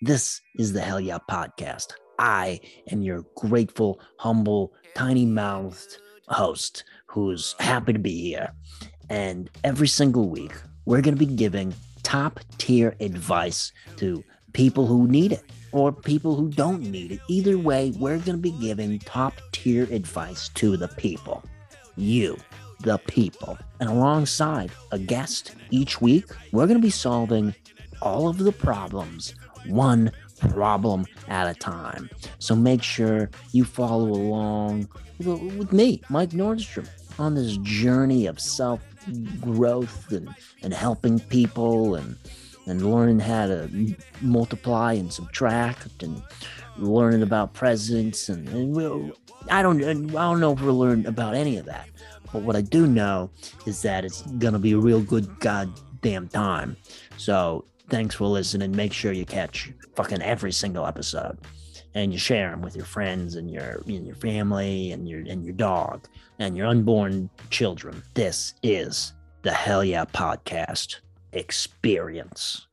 This is the Hell Yeah Podcast. I am your grateful, humble, tiny mouthed host who's happy to be here. And every single week, we're going to be giving top tier advice to people who need it or people who don't need it. Either way, we're going to be giving top tier advice to the people. You, the people. And alongside a guest each week, we're going to be solving all of the problems one problem at a time. So make sure you follow along with me, Mike Nordstrom, on this journey of self growth and, and helping people and and learning how to multiply and subtract and learning about presence and, and we'll, I don't I don't know if we'll learn about any of that. But what I do know is that it's gonna be a real good goddamn time. So thanks for listening. Make sure you catch fucking every single episode and you share them with your friends and your and your family and your and your dog and your unborn children. This is the Hell Yeah Podcast experience.